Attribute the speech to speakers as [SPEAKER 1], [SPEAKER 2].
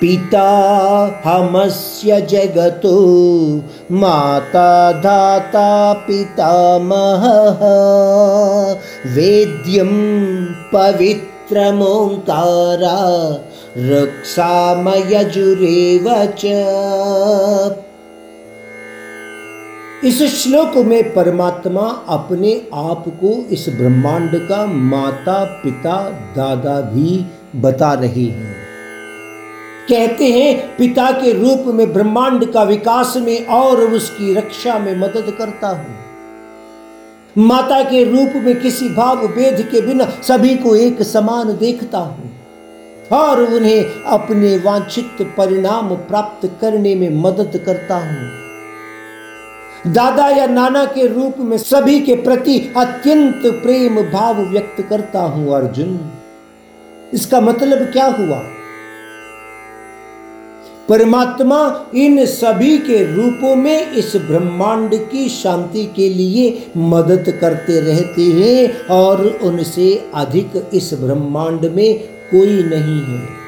[SPEAKER 1] पिता हमस्य जगतो, माता धाता पितामहः। वेद्यं पवित्रमोङ्कारा, रक्षामयजुरेव च। इस श्लोक में परमात्मा अपने आप को इस ब्रह्मांड का माता, पिता, दादा भी बता रहे हैं। कहते हैं, पिता के रूप में ब्रह्मांड का विकास में और उसकी रक्षा में मदद करता हूँ। माता के रूप में किसी भाव भेद के बिना सभी को एक समान देखता हूँ और उन्हें अपने वांछित परिणाम प्राप्त करने में मदद करता हूँ। दादा या नाना के रूप में सभी के प्रति अत्यंत प्रेम भाव व्यक्त करता हूँ, अर्जुन। इसका मतलब क्या हुआ? परमात्मा इन सभी के रूपों में इस ब्रह्मांड की शांति के लिए मदद करते रहते हैं और उनसे अधिक इस ब्रह्मांड में कोई नहीं है।